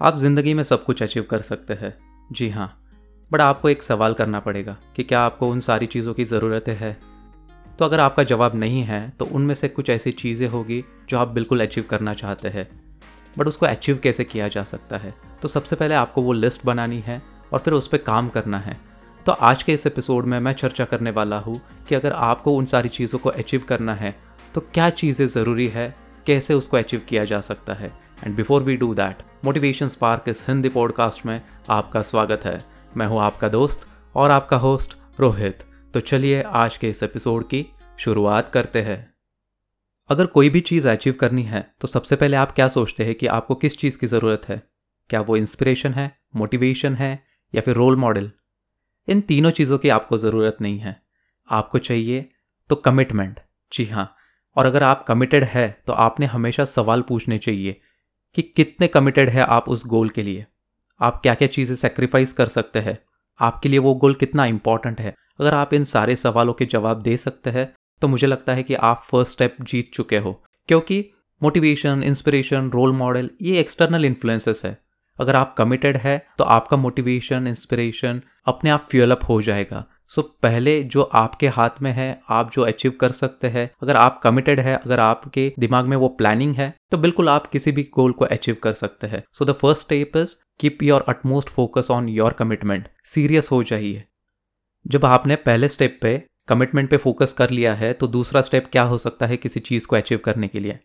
आप ज़िंदगी में सब कुछ अचीव कर सकते हैं। जी हाँ बट आपको एक सवाल करना पड़ेगा कि क्या आपको उन सारी चीज़ों की ज़रूरत है? तो अगर आपका जवाब नहीं है तो उनमें से कुछ ऐसी चीज़ें होगी जो आप बिल्कुल अचीव करना चाहते हैं। बट उसको अचीव कैसे किया जा सकता है? तो सबसे पहले आपको वो लिस्ट बनानी है और फिर उस पर काम करना है। तो आज के इस एपिसोड में मैं चर्चा करने वाला हूँ कि अगर आपको उन सारी चीज़ों को अचीव करना है तो क्या चीज़ें ज़रूरी है? कैसे उसको अचीव किया जा सकता है? And before we do that motivation spark इस हिंदी पॉडकास्ट में आपका स्वागत है मैं हूँ आपका दोस्त और आपका होस्ट रोहित तो चलिए आज के इस एपिसोड की शुरुआत करते हैं अगर कोई भी चीज़ अचीव करनी है तो सबसे पहले आप क्या सोचते हैं कि आपको किस चीज़ की ज़रूरत है क्या वो इंस्पिरेशन है मोटिवेशन है या फिर रोल मॉडल इन तीनों चीज़ों की आपको ज़रूरत नहीं है। आपको चाहिए तो कमिटमेंट जी हाँ। और अगर आप कमिटेड है तो आपने हमेशा सवाल पूछने चाहिए कि कितने कमिटेड है आप उस गोल के लिए? आप क्या क्या चीज़ें सेक्रीफाइस कर सकते हैं? आपके लिए वो गोल कितना इंपॉर्टेंट है? अगर आप इन सारे सवालों के जवाब दे सकते हैं तो मुझे लगता है कि आप फ़र्स्ट स्टेप जीत चुके हो। क्योंकि मोटिवेशन इंस्पिरेशन रोल मॉडल ये एक्सटर्नल इन्फ्लुएंसेस है। अगर आप कमिटेड है तो आपका मोटिवेशन इंस्पिरेशन अपने आप फ्यूल अप हो जाएगा। सो so, पहले जो आपके हाथ में है आप जो अचीव कर सकते हैं। अगर आप कमिटेड है अगर आपके दिमाग में वो प्लानिंग है तो बिल्कुल आप किसी भी गोल को अचीव कर सकते हैं। So the first step is keep your utmost focus on your commitment serious हो जाइए। जब आपने पहले स्टेप पे कमिटमेंट पे फोकस कर लिया है तो दूसरा स्टेप क्या हो सकता है किसी चीज़ को अचीव करने के लिए?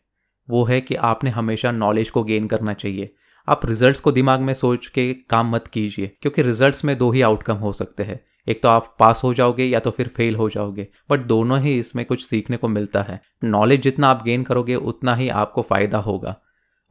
वो है कि आपने हमेशा नॉलेज को गेन करना चाहिए। आप रिजल्ट्स को दिमाग में सोच के काम मत कीजिए क्योंकि रिजल्ट्स में दो ही आउटकम हो सकते हैं। एक तो आप पास हो जाओगे या तो फिर फेल हो जाओगे बट दोनों ही इसमें कुछ सीखने को मिलता है। नॉलेज जितना आप गेन करोगे उतना ही आपको फ़ायदा होगा।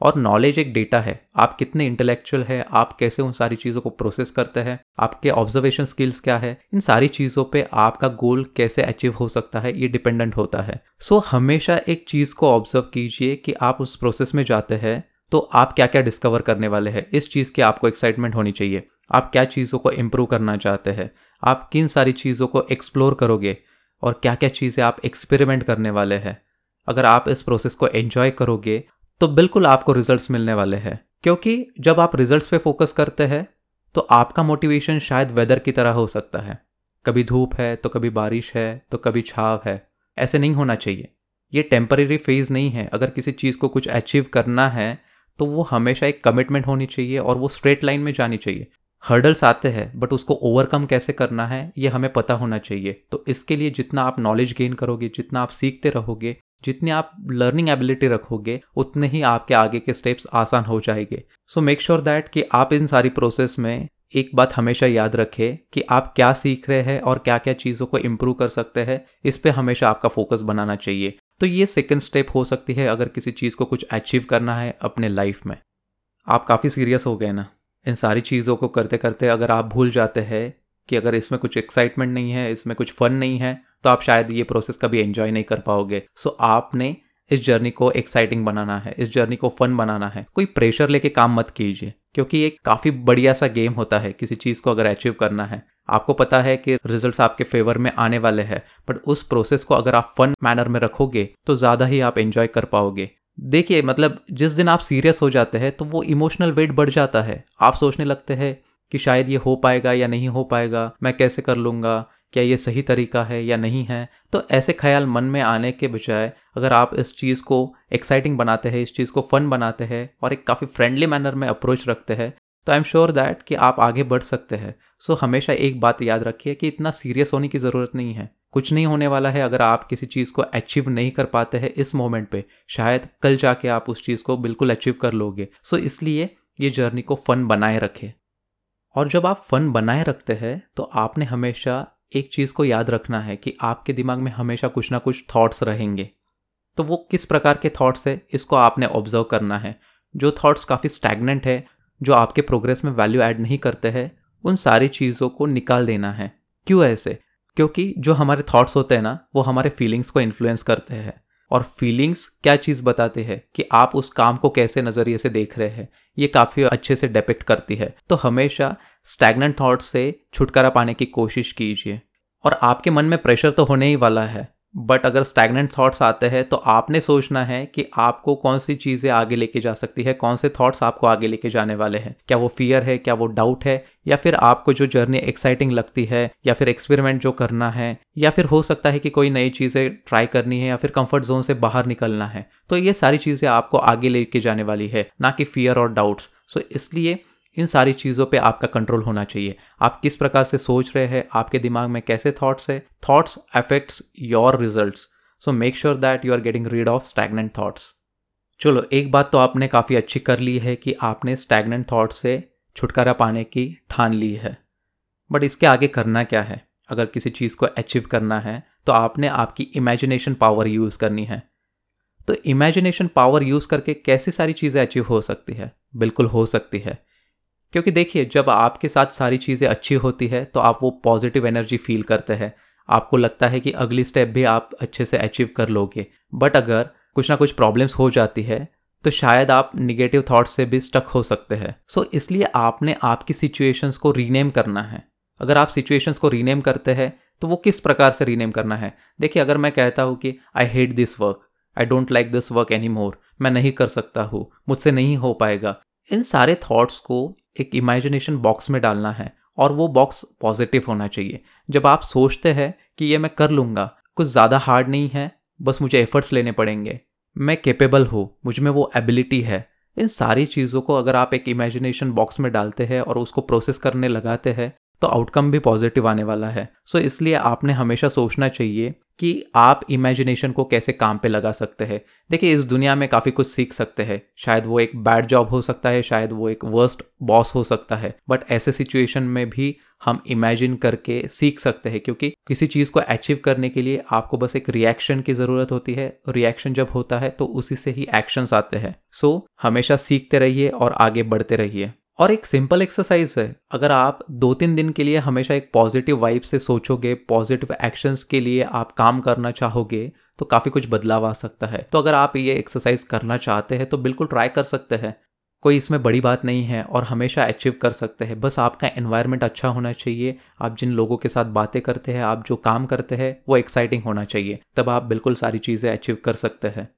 और नॉलेज एक डेटा है। आप कितने इंटेलेक्चुअल है आप कैसे उन सारी चीज़ों को प्रोसेस करते हैं आपके ऑब्जर्वेशन स्किल्स क्या है इन सारी चीज़ों पे आपका गोल कैसे अचीव हो सकता है ये डिपेंडेंट होता है। सो so, हमेशा एक चीज़ को ऑब्ज़र्व कीजिए कि आप उस प्रोसेस में जाते हैं तो आप क्या क्या डिस्कवर करने वाले हैं। इस चीज़ की आपको एक्साइटमेंट होनी चाहिए। आप क्या चीज़ों को इम्प्रूव करना चाहते हैं। आप किन सारी चीज़ों को एक्सप्लोर करोगे और क्या क्या चीज़ें आप एक्सपेरिमेंट करने वाले हैं? अगर आप इस प्रोसेस को एंजॉय करोगे तो बिल्कुल आपको रिजल्ट्स मिलने वाले हैं। क्योंकि जब आप रिजल्ट्स पे फोकस करते हैं तो आपका मोटिवेशन शायद वेदर की तरह हो सकता है। कभी धूप है तो कभी बारिश है तो कभी छाव है। ऐसे नहीं होना चाहिए। ये टेम्परेरी फ़ेज़ नहीं है। अगर किसी चीज़ को कुछ अचीव करना है तो वो हमेशा एक कमिटमेंट होनी चाहिए और वो स्ट्रेट लाइन में जानी चाहिए। हर्डल्स आते हैं बट उसको ओवरकम कैसे करना है, ये हमें पता होना चाहिए। तो इसके लिए जितना आप नॉलेज गेन करोगे, जितना आप सीखते रहोगे, जितनी आप लर्निंग एबिलिटी रखोगे, उतने ही आपके आगे के स्टेप्स आसान हो जाएँगे। सो मेक श्योर दैट कि आप इन सारी प्रोसेस में एक बात हमेशा याद रखें कि आप क्या सीख रहे हैं और क्या क्या चीज़ों को इम्प्रूव कर सकते हैं, इस पर हमेशा आपका फोकस बनाना चाहिए। तो ये सेकेंड स्टेप हो सकती है अगर किसी चीज़ को कुछ अचीव करना है अपने लाइफ में। आप काफ़ी सीरियस हो गए ना? इन सारी चीज़ों को करते करते अगर आप भूल जाते हैं कि अगर इसमें कुछ एक्साइटमेंट नहीं है, इसमें कुछ फन नहीं है तो आप शायद ये प्रोसेस कभी एंजॉय नहीं कर पाओगे। सो आपने इस जर्नी को एक्साइटिंग बनाना है, इस जर्नी को फन बनाना है। कोई प्रेशर लेके काम मत कीजिए, क्योंकि एक काफ़ी बढ़िया सा गेम होता है, किसी चीज़ को अगर अचीव करना है। आपको पता है कि रिजल्ट्स आपके फेवर में आने वाले हैं बट उस प्रोसेस को अगर आप फन मैनर में रखोगे तो ज़्यादा ही आप एंजॉय कर पाओगे। देखिए मतलब जिस दिन आप सीरियस हो जाते हैं तो वो इमोशनल वेट बढ़ जाता है। आप सोचने लगते हैं कि शायद ये हो पाएगा या नहीं हो पाएगा, मैं कैसे कर लूँगा, क्या ये सही तरीका है या नहीं है? तो ऐसे ख्याल मन में आने के बजाय अगर आप इस चीज़ को एक्साइटिंग बनाते हैं, इस चीज़ को फन बनाते हैं और एक काफ़ी फ्रेंडली मैनर में अप्रोच रखते हैं तो आई एम श्योर दैट कि आप आगे बढ़ सकते हैं। सो so, हमेशा एक बात याद रखिए कि इतना सीरियस होने की ज़रूरत नहीं है। कुछ नहीं होने वाला है अगर आप किसी चीज़ को अचीव नहीं कर पाते हैं इस मोमेंट पे। शायद कल जाके आप उस चीज़ को बिल्कुल अचीव कर लोगे। सो so, इसलिए ये जर्नी को फ़न बनाए रखें। और जब आप फ़न बनाए रखते हैं तो आपने हमेशा एक चीज़ को याद रखना है कि आपके दिमाग में हमेशा कुछ ना कुछ थॉट्स रहेंगे। तो वो किस प्रकार के थॉट्स है इसको आपने ऑब्ज़र्व करना है। जो थॉट्स काफ़ी स्टैगनेंट है जो आपके प्रोग्रेस में वैल्यू ऐड नहीं करते हैं, उन सारी चीज़ों को निकाल देना है। क्यों ऐसे? क्योंकि जो हमारे थॉट्स होते हैं ना, वो हमारे फीलिंग्स को इन्फ्लुएंस करते हैं। और फीलिंग्स क्या चीज़ बताते हैं कि आप उस काम को कैसे नज़रिए से देख रहे हैं, ये काफ़ी अच्छे से डिपेक्ट करती है। तो हमेशा स्टैगनेंट थॉट से छुटकारा पाने की कोशिश कीजिए। और आपके मन में प्रेशर तो होने ही वाला है बट अगर स्टैगनेंट थॉट्स आते हैं तो आपने सोचना है कि आपको कौन सी चीज़ें आगे लेके जा सकती है, कौन से थॉट्स आपको आगे लेके जाने वाले हैं। क्या वो फियर है, क्या वो डाउट है, या फिर आपको जो जर्नी एक्साइटिंग लगती है, या फिर एक्सपेरिमेंट जो करना है, या फिर हो सकता है कि कोई नई चीज़ें ट्राई करनी है, या फिर कंफर्ट जोन से बाहर निकलना है। तो ये सारी चीज़ें आपको आगे लेके जाने वाली है, ना कि फियर और डाउट्स सो इसलिए इन सारी चीज़ों पे आपका कंट्रोल होना चाहिए। आप किस प्रकार से सोच रहे हैं, आपके दिमाग में कैसे थॉट्स है thoughts affects your results so make sure that you are getting rid of stagnant thoughts चलो, एक बात तो आपने काफ़ी अच्छी कर ली है कि आपने स्टैगनेंट थॉट से छुटकारा पाने की ठान ली है। बट इसके आगे करना क्या है? अगर किसी चीज़ को अचीव करना है तो आपने आपकी इमेजिनेशन पावर यूज़ करनी है। तो इमेजिनेशन पावर यूज़ करके कैसी सारी चीज़ें अचीव हो सकती है? बिल्कुल हो सकती है। क्योंकि देखिए जब आपके साथ सारी चीज़ें अच्छी होती है तो आप वो पॉजिटिव एनर्जी फील करते हैं। आपको लगता है कि अगली स्टेप भी आप अच्छे से अचीव कर लोगे। बट अगर कुछ ना कुछ प्रॉब्लम्स हो जाती है तो शायद आप निगेटिव थॉट्स से भी स्टक हो सकते हैं। सो so, इसलिए आपने आपकी सिचुएशंस को रीनेम करना है। अगर आप सिचुएशंस को रीनेम करते हैं तो वो किस प्रकार से रीनेम करना है? देखिए अगर मैं कहता हूँ कि I hate this work I don't like this work any more मैं नहीं कर सकता हूँ मुझसे नहीं हो पाएगा। इन सारे थॉट्स को एक इमेजिनेशन बॉक्स में डालना है और वो बॉक्स पॉजिटिव होना चाहिए। जब आप सोचते हैं कि ये मैं कर लूँगा कुछ ज़्यादा हार्ड नहीं है बस मुझे एफर्ट्स लेने पड़ेंगे। मैं केपेबल हूँ मुझमें वो एबिलिटी है। इन सारी चीज़ों को अगर आप एक इमेजिनेशन बॉक्स में डालते हैं और उसको प्रोसेस करने लगाते हैं तो आउटकम भी पॉजिटिव आने वाला है। सो so, इसलिए आपने हमेशा सोचना चाहिए कि आप इमेजिनेशन को कैसे काम पे लगा सकते हैं। देखिए इस दुनिया में काफ़ी कुछ सीख सकते हैं। शायद वो एक बैड जॉब हो सकता है शायद वो एक वर्स्ट बॉस हो सकता है। बट ऐसे सिचुएशन में भी हम इमेजिन करके सीख सकते हैं क्योंकि किसी चीज़ को अचीव करने के लिए आपको बस एक रिएक्शन की ज़रूरत होती है। रिएक्शन जब होता है तो उसी से ही एक्शंस आते हैं। सो so, हमेशा सीखते रहिए और आगे बढ़ते रहिए। और एक सिंपल एक्सरसाइज है। अगर आप दो तीन दिन के लिए हमेशा एक पॉजिटिव वाइब से सोचोगे पॉजिटिव एक्शंस के लिए आप काम करना चाहोगे तो काफ़ी कुछ बदलाव आ सकता है। तो अगर आप ये एक्सरसाइज करना चाहते हैं तो बिल्कुल ट्राई कर सकते हैं। कोई इसमें बड़ी बात नहीं है और हमेशा अचीव कर सकते हैं। बस आपका एनवायरनमेंट अच्छा होना चाहिए। आप जिन लोगों के साथ बातें करते हैं, आप जो काम करते हैं, वो एक्साइटिंग होना चाहिए। तब आप बिल्कुल सारी चीज़ें अचीव कर सकते हैं।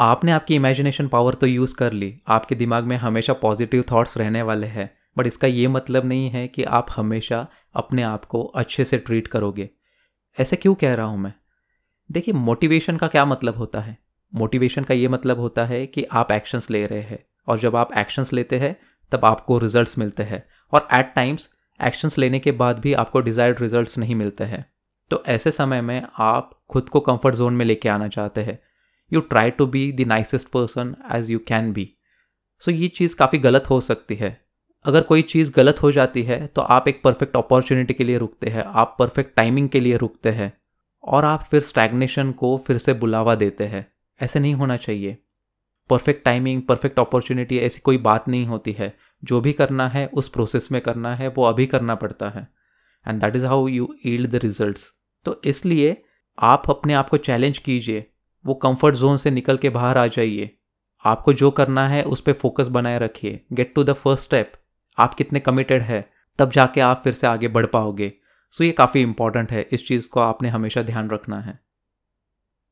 आपने आपकी इमेजिनेशन पावर तो यूज़ कर ली। आपके दिमाग में हमेशा पॉजिटिव थॉट्स रहने वाले हैं। बट इसका ये मतलब नहीं है कि आप हमेशा अपने आप को अच्छे से ट्रीट करोगे। ऐसे क्यों कह रहा हूँ मैं? देखिए मोटिवेशन का क्या मतलब होता है? मोटिवेशन का ये मतलब होता है कि आप एक्शंस ले रहे हैं। और जब आप एक्शंस लेते हैं, तब आपको रिजल्ट्स मिलते हैं। और एट टाइम्स एक्शंस लेने के बाद भी आपको डिज़ायर्ड रिजल्ट्स नहीं मिलते हैं। तो ऐसे समय में आप खुद को कंफर्ट जोन में लेके आना चाहते हैं। You try to be the nicest person as you can be so ये चीज़ काफ़ी गलत हो सकती है। अगर कोई चीज़ गलत हो जाती है तो आप एक परफेक्ट अपॉर्चुनिटी के लिए रुकते हैं, आप परफेक्ट टाइमिंग के लिए रुकते हैं, और आप फिर स्टैग्नेशन को फिर से बुलावा देते हैं। ऐसे नहीं होना चाहिए। परफेक्ट टाइमिंग परफेक्ट अपॉर्चुनिटी ऐसी कोई बात नहीं होती है। जो भी करना है, उस प्रोसेस में करना है, वो अभी करना पड़ता है। And that is how you yield the result तो इसलिए आप अपने आप को चैलेंज कीजिए। वो कंफर्ट जोन से निकल के बाहर आ जाइए। आपको जो करना है, उस पर फोकस बनाए रखिए। Get to the first step आप कितने कमिटेड है, तब जाके आप फिर से आगे बढ़ पाओगे। सो ये काफ़ी इंपॉर्टेंट है। इस चीज़ को आपने हमेशा ध्यान रखना है।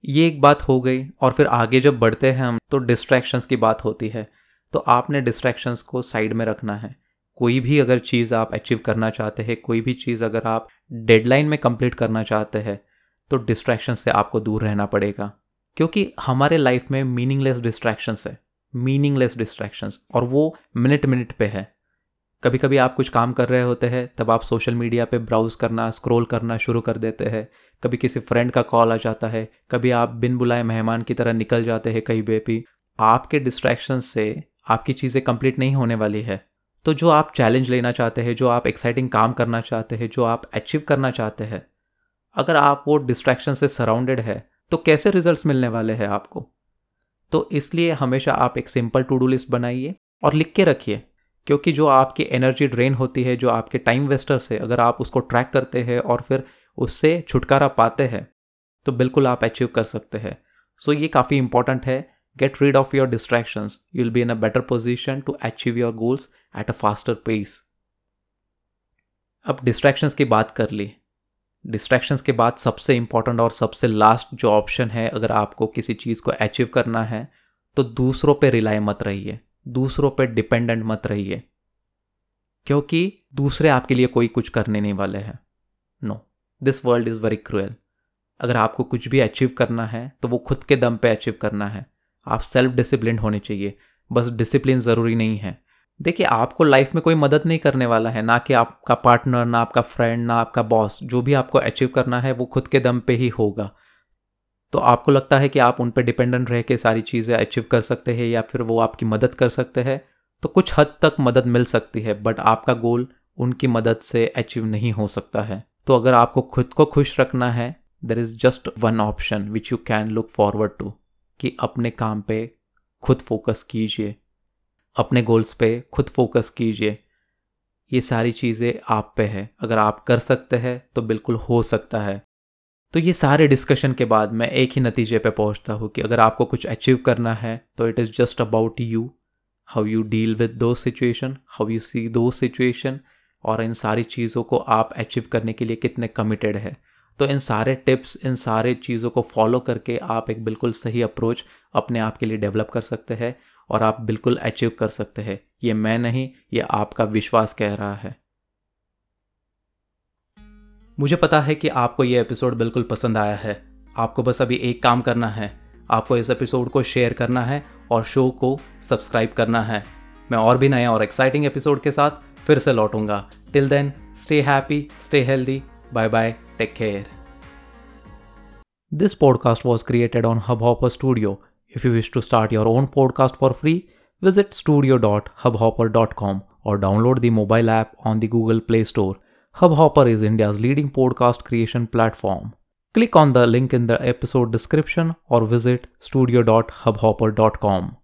ये एक बात हो गई, और फिर आगे जब बढ़ते हैं हम तो डिस्ट्रैक्शंस की बात होती है। तो आपने डिस्ट्रैक्शंस को साइड में रखना है। कोई भी अगर चीज़ आप अचीव करना चाहते हैं, कोई भी चीज़ अगर आप डेडलाइन में कंप्लीट करना चाहते हैं तो डिस्ट्रैक्शन से आपको दूर रहना पड़ेगा। क्योंकि हमारे लाइफ में मीनिंगलेस डिस्ट्रैक्शंस है मीनिंगलेस डिस्ट्रैक्शंस और वो मिनट मिनट पे है। कभी कभी आप कुछ काम कर रहे होते हैं, तब आप सोशल मीडिया पे ब्राउज करना स्क्रॉल करना शुरू कर देते हैं। कभी किसी फ्रेंड का कॉल आ जाता है, कभी आप बिन बुलाए मेहमान की तरह निकल जाते हैं कहीं पे भी। आपके डिस्ट्रैक्शन से आपकी चीज़ें कंप्लीट नहीं होने वाली है। तो जो आप चैलेंज लेना चाहते हैं, जो आप एक्साइटिंग काम करना चाहते हैं, जो आप अचीव करना चाहते हैं, अगर आप वो डिस्ट्रैक्शन से सराउंडेड है तो कैसे रिजल्ट्स मिलने वाले हैं आपको? तो इसलिए हमेशा आप एक सिंपल टू डू लिस्ट बनाइए और लिख के रखिए, क्योंकि जो आपकी एनर्जी ड्रेन होती है, जो आपके टाइम वेस्टर्स है, अगर आप उसको ट्रैक करते हैं और फिर उससे छुटकारा पाते हैं तो बिल्कुल आप अचीव कर सकते हैं। सो so ये काफ़ी इंपॉर्टेंट है। Get rid of your distractions you will be in a better position to achieve your goals at a faster pace अब डिस्ट्रैक्शंस की बात कर ली। डिस्ट्रैक्शंस के बाद सबसे इंपॉर्टेंट और सबसे लास्ट जो ऑप्शन है, अगर आपको किसी चीज़ को अचीव करना है तो दूसरों पे रिलाई मत रहिए। दूसरों पे डिपेंडेंट मत रहिए। क्योंकि दूसरे आपके लिए कोई कुछ करने नहीं वाले हैं। No this world is very cruel अगर आपको कुछ भी अचीव करना है तो वो खुद के दम पे अचीव करना है। आप सेल्फ डिसिप्लिन होने चाहिए। बस डिसिप्लिन ज़रूरी नहीं है। देखिए, आपको लाइफ में कोई मदद नहीं करने वाला है, ना कि आपका पार्टनर ना आपका फ्रेंड ना आपका बॉस जो भी आपको अचीव करना है, वो खुद के दम पे ही होगा। तो आपको लगता है कि आप उन पर डिपेंडेंट रह के सारी चीज़ें अचीव कर सकते हैं या फिर वो आपकी मदद कर सकते हैं तो कुछ हद तक मदद मिल सकती है बट आपका गोल उनकी मदद से अचीव नहीं हो सकता है। तो अगर आपको खुद को खुश रखना है there is just one option which you can look forward to कि अपने काम पे खुद फोकस कीजिए। अपने गोल्स पे खुद फोकस कीजिए। ये सारी चीज़ें आप पे है। अगर आप कर सकते हैं तो बिल्कुल हो सकता है। तो ये सारे डिस्कशन के बाद मैं एक ही नतीजे पे पहुँचता हूँ कि अगर आपको कुछ अचीव करना है तो it is just about you how you deal with the situation how you see the situation और इन सारी चीज़ों को आप अचीव करने के लिए कितने कमिटेड है। तो इन सारे टिप्स इन सारे चीज़ों को फॉलो करके आप एक बिल्कुल सही अप्रोच अपने आप के लिए डेवलप कर सकते हैं। और आप बिल्कुल अचीव कर सकते हैं। ये मैं नहीं, ये आपका विश्वास कह रहा है। मुझे पता है कि आपको ये एपिसोड बिल्कुल पसंद आया है। आपको बस अभी एक काम करना है। आपको इस एपिसोड को शेयर करना है और शो को सब्सक्राइब करना है। मैं और भी नए और एक्साइटिंग एपिसोड के साथ फिर से लौटूँगा। Till then stay happy stay healthy bye bye take care This podcast was created on Hubhopper Studio. If you wish to start your own podcast for free, visit studio.hubhopper.com or download the mobile app on the Google Play Store. Hubhopper is India's leading podcast creation platform. Click on the link in the episode description or visit studio.hubhopper.com.